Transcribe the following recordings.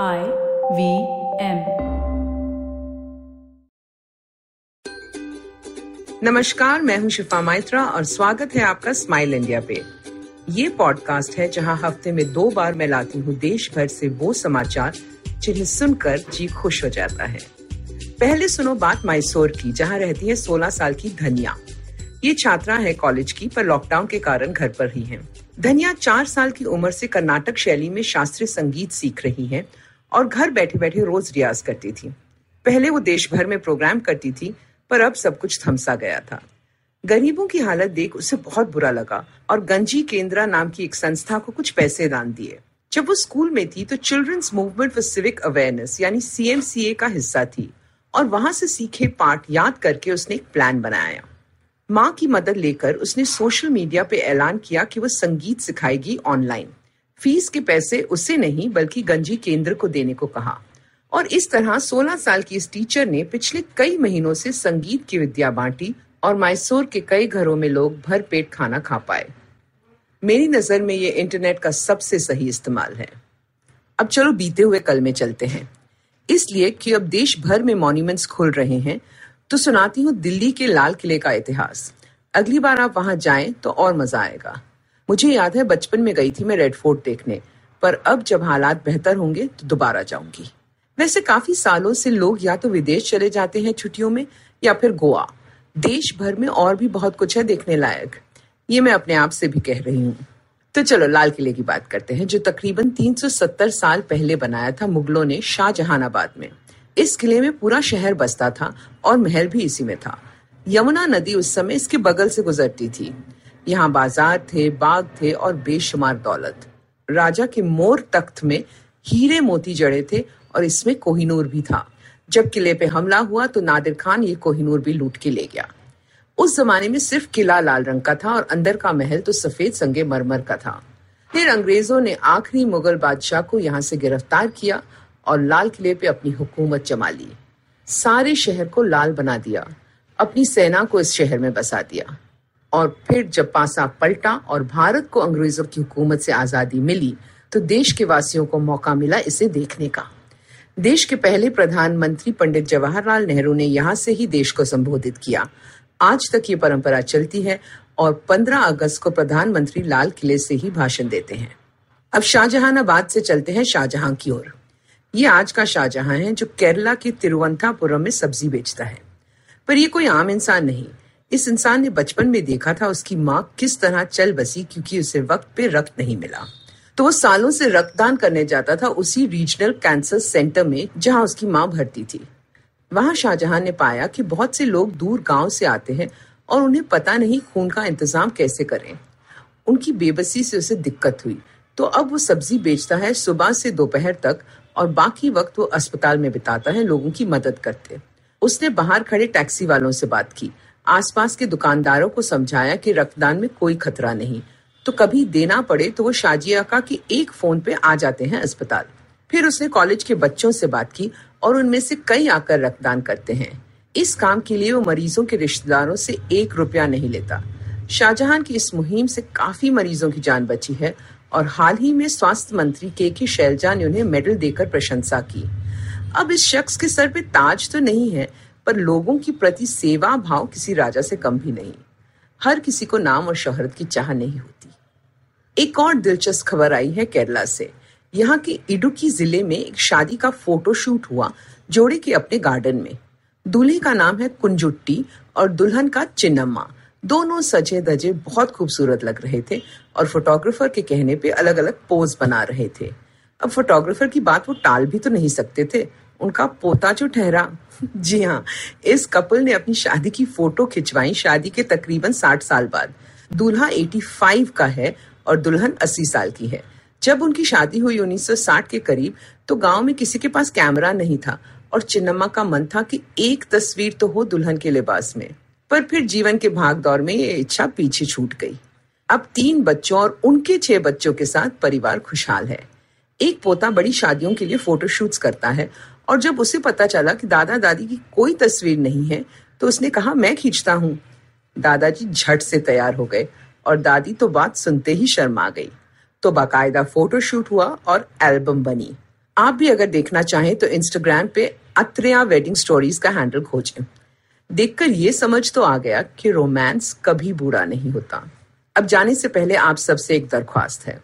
I V M नमस्कार, मैं हूँ शिफा माइत्रा और स्वागत है आपका स्माइल इंडिया पे। ये पॉडकास्ट है जहाँ हफ़्ते में दो बार मैं लाती हूँ देश भर से वो समाचार जिन्हें सुनकर जी खुश हो जाता है। पहले सुनो बात मैसूर की, जहाँ रहती है 16 साल की धनिया। ये छात्रा है कॉलेज की, पर लॉकडाउन के कारण घर पर ही है। धनिया चार साल की उम्र से कर्नाटक शैली में शास्त्रीय संगीत सीख रही है और घर बैठे बैठे रोज रियाज करती थी। पहले वो देश भर में प्रोग्राम करती थी, पर अब सब कुछ थमसा गया था। गरीबों की हालत देख उसे बहुत बुरा लगा और गंजी केंद्रा नाम की एक संस्था को कुछ पैसे दान दिए। जब वो स्कूल में थी तो children's movement for civic awareness यानी सीएमसीए का हिस्सा थी और वहाँ से सीखे पाठ याद करके उसने एक प्लान बनाया। माँ की मदद लेकर उसने सोशल मीडिया पे ऐलान किया कि वो संगीत सिखाएगी ऑनलाइन। फ़ीस के पैसे उसे नहीं, बल्कि गंजी केंद्र को देने को कहा। और इस तरह 16 साल की इस टीचर ने पिछले कई महीनों से संगीत की विद्या बांटी और मैसूर के कई घरों में लोग भर पेट खाना खा पाए। मेरी नज़र में ये इंटरनेट का सबसे सही इस्तेमाल है। अब चलो बीते हुए कल में चलते हैं। इसलिए कि अब देश भर में मॉन्यूमेंट्स खुल रहे हैं तो सुनाती हूँ दिल्ली के लाल किले का इतिहास। अगली बार आप वहाँ जाएँ तो और मज़ा आएगा। मुझे याद है बचपन में गई थी मैं रेड फोर्ट देखने, पर अब जब हालात बेहतर होंगे तो दोबारा जाऊँगी। वैसे काफ़ी सालों से लोग या तो विदेश चले जाते हैं छुट्टियों में, या फिर गोवा। देश भर में और भी बहुत कुछ है देखने लायक। ये मैं अपने आप से भी कह रही हूँ। तो चलो, लाल किले की बात करते हैं, जो तकरीबन 370 साल पहले बनाया था मुगलों ने शाहजहानाबाद में। इस किले में पूरा शहर बसता था और महल भी इसी में था। यमुना नदी उस समय इसके बगल से गुजरती थी। यहाँ बाज़ार थे, बाग थे और बेशुमार दौलत। राजा के मोर तख्त में हीरे मोती जड़े थे और इसमें कोहिनूर भी था। जब किले पे हमला हुआ तो नादिर खान ये कोहिनूर भी लूट के ले गया। उस जमाने में सिर्फ़ किला लाल रंग का था और अंदर का महल तो सफ़ेद संगे मरमर का था। फिर अंग्रेज़ों ने आखिरी मुगल बादशाह को यहाँ से गिरफ़्तार किया और लाल किले पे अपनी हुकूमत जमा ली। सारे शहर को लाल बना दिया। अपनी सेना को इस शहर में बसा दिया। और फिर जब पासा पलटा और भारत को अंग्रेज़ों की हुकूमत से आज़ादी मिली तो देश के वासियों को मौका मिला इसे देखने का। देश के पहले प्रधानमंत्री पंडित जवाहरलाल नेहरू ने यहाँ से ही देश को संबोधित किया। आज तक ये परंपरा चलती है और 15 अगस्त को प्रधानमंत्री लाल किले से ही भाषण देते हैं। अब शाहजहानाबाद से चलते हैं शाहजहां की ओर। ये आज का शाहजहां है जो केरला के तिरुवंतपुरम में सब्ज़ी बेचता है। पर ये कोई आम इंसान नहीं। इस इंसान ने बचपन में देखा था उसकी माँ किस तरह चल बसी क्योंकि उसे वक्त पे रक्त नहीं मिला। तो वो सालों से रक्तदान करने जाता था उसी रीजनल कैंसर सेंटर में जहाँ उसकी माँ भर्ती थी। वहाँ शाहजहां ने पाया कि बहुत से लोग दूर गाँव से आते हैं और उन्हें पता नहीं खून का इंतज़ाम कैसे करें। उनकी बेबसी से उसे दिक्कत हुई। तो अब वो सब्ज़ी बेचता है सुबह से दोपहर तक और बाकी वक्त वो अस्पताल में बिताता है, लोगों की मदद करते। उसने बाहर खड़े टैक्सी वालों से बात की। आसपास के दुकानदारों को समझाया कि रक्तदान में कोई खतरा नहीं। तो कभी देना पड़े तो वो शाजिया का कि एक फ़ोन पे आ जाते हैं अस्पताल। फिर उसने कॉलेज के बच्चों से बात की और उनमें से कई आकर रक्तदान करते हैं। इस काम के लिए वो मरीजों के रिश्तेदारों से एक रुपया नहीं लेता। शाहजहां की इस मुहिम से काफ़ी मरीजों की जान बची है और हाल ही में स्वास्थ्य मंत्री के के शैलजा ने उन्हें मेडल देकर प्रशंसा की। अब इस शख्स के सर पे ताज तो नहीं है पर लोगों की प्रति सेवा भाव किसी राजा से कम भी नहीं। हर किसी को नाम और शोहरत की चाह नहीं होती। एक और दिलचस्प खबर आई है केरला से। यहाँ के इडुकी ज़िले में एक शादी का फ़ोटो शूट हुआ, जोड़े के अपने गार्डन में। दूल्हे का नाम है कुंजुट्टी और दुल्हन का चिन्नम्मा। दोनों सजे दजे बहुत खूबसूरत लग रहे थे और फोटोग्राफर के कहने पे अलग अलग पोज बना रहे थे। अब फोटोग्राफर की बात वो टाल भी तो नहीं सकते थे। उनका पोता जो ठहरा। जी हाँ इस कपल ने अपनी शादी की फ़ोटो खिंचवाई शादी के तकरीबन साठ साल बाद। दूल्हा 85 का है और दुल्हन 80 साल की है। जब उनकी शादी हुई 1960 के करीब तो गाँव में किसी के पास कैमरा नहीं था और चिन्नम्मा का मन था कि एक तस्वीर तो हो दुल्हन के लिबास में। पर फिर जीवन के भाग दौर में ये इच्छा पीछे छूट गई। अब तीन बच्चों और उनके छह बच्चों के साथ परिवार खुशहाल है। एक पोता बड़ी शादियों के लिए फोटोशूट्स करता है और जब उसे पता चला कि दादा दादी की कोई तस्वीर नहीं है तो उसने कहा, मैं खींचता हूँ। दादाजी झट से तैयार हो गए और दादी तो बात सुनते ही शर्मा गई। तो बाकायदा फ़ोटो शूट हुआ और एल्बम बनी। आप भी अगर देखना चाहें तो इंस्टाग्राम पे अत्रिया वेडिंग स्टोरीज का हैंडल खोजें। देखकर ये समझ तो आ गया कि रोमांस कभी बुरा नहीं होता। अब जाने से पहले आप सबसे एक दरख्वास्त है।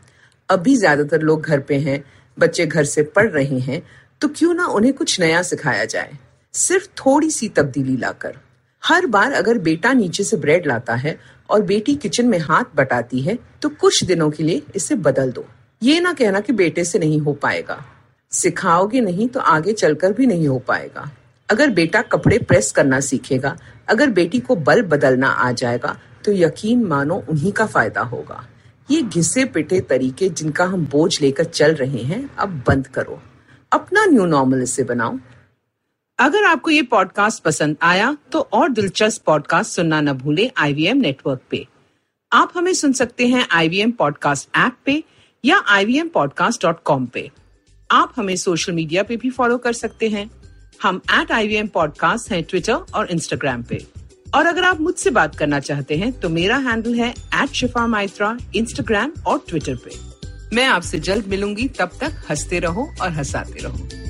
अभी ज़्यादातर लोग घर पे हैं, बच्चे घर से पढ़ रहे हैं तो क्यों ना उन्हें कुछ नया सिखाया जाए? सिर्फ़ थोड़ी सी तब्दीली लाकर। हर बार अगर बेटा नीचे से ब्रेड लाता है और बेटी किचन में हाथ बटाती है तो कुछ दिनों के लिए इसे बदल दो। ये ना कहना कि बेटे से नहीं हो पाएगा। सिखाओगे नहीं तो आगे चलकर भी नहीं हो पाएगा। अगर बेटा कपड़े प्रेस करना सीखेगा, अगर बेटी को बल्ब बदलना आ जाएगा तो यकीन मानो उन्हीं का फ़ायदा होगा। ये घिसे पिटे तरीके जिनका हम बोझ लेकर चल रहे हैं, अब बंद करो। अपना न्यू नॉर्मल इसे बनाओ अगर आपको ये पॉडकास्ट पसंद आया तो और दिलचस्प पॉडकास्ट सुनना न भूले आईवीएम नेटवर्क पे। आप हमें सुन सकते हैं आईवीएम पॉडकास्ट ऐप पे या ivmpodcast.com पे। आप हमें सोशल मीडिया पे भी फॉलो कर सकते हैं। हम एट आई वी पॉडकास्ट हैं ट्विटर और इंस्टाग्राम पे। और अगर आप मुझसे बात करना चाहते हैं तो मेरा हैंडल है एट शिफा माइत्रा इंस्टाग्राम और ट्विटर पे। मैं आपसे जल्द मिलूँगी तब तक हँसते रहो और हंसाते रहो।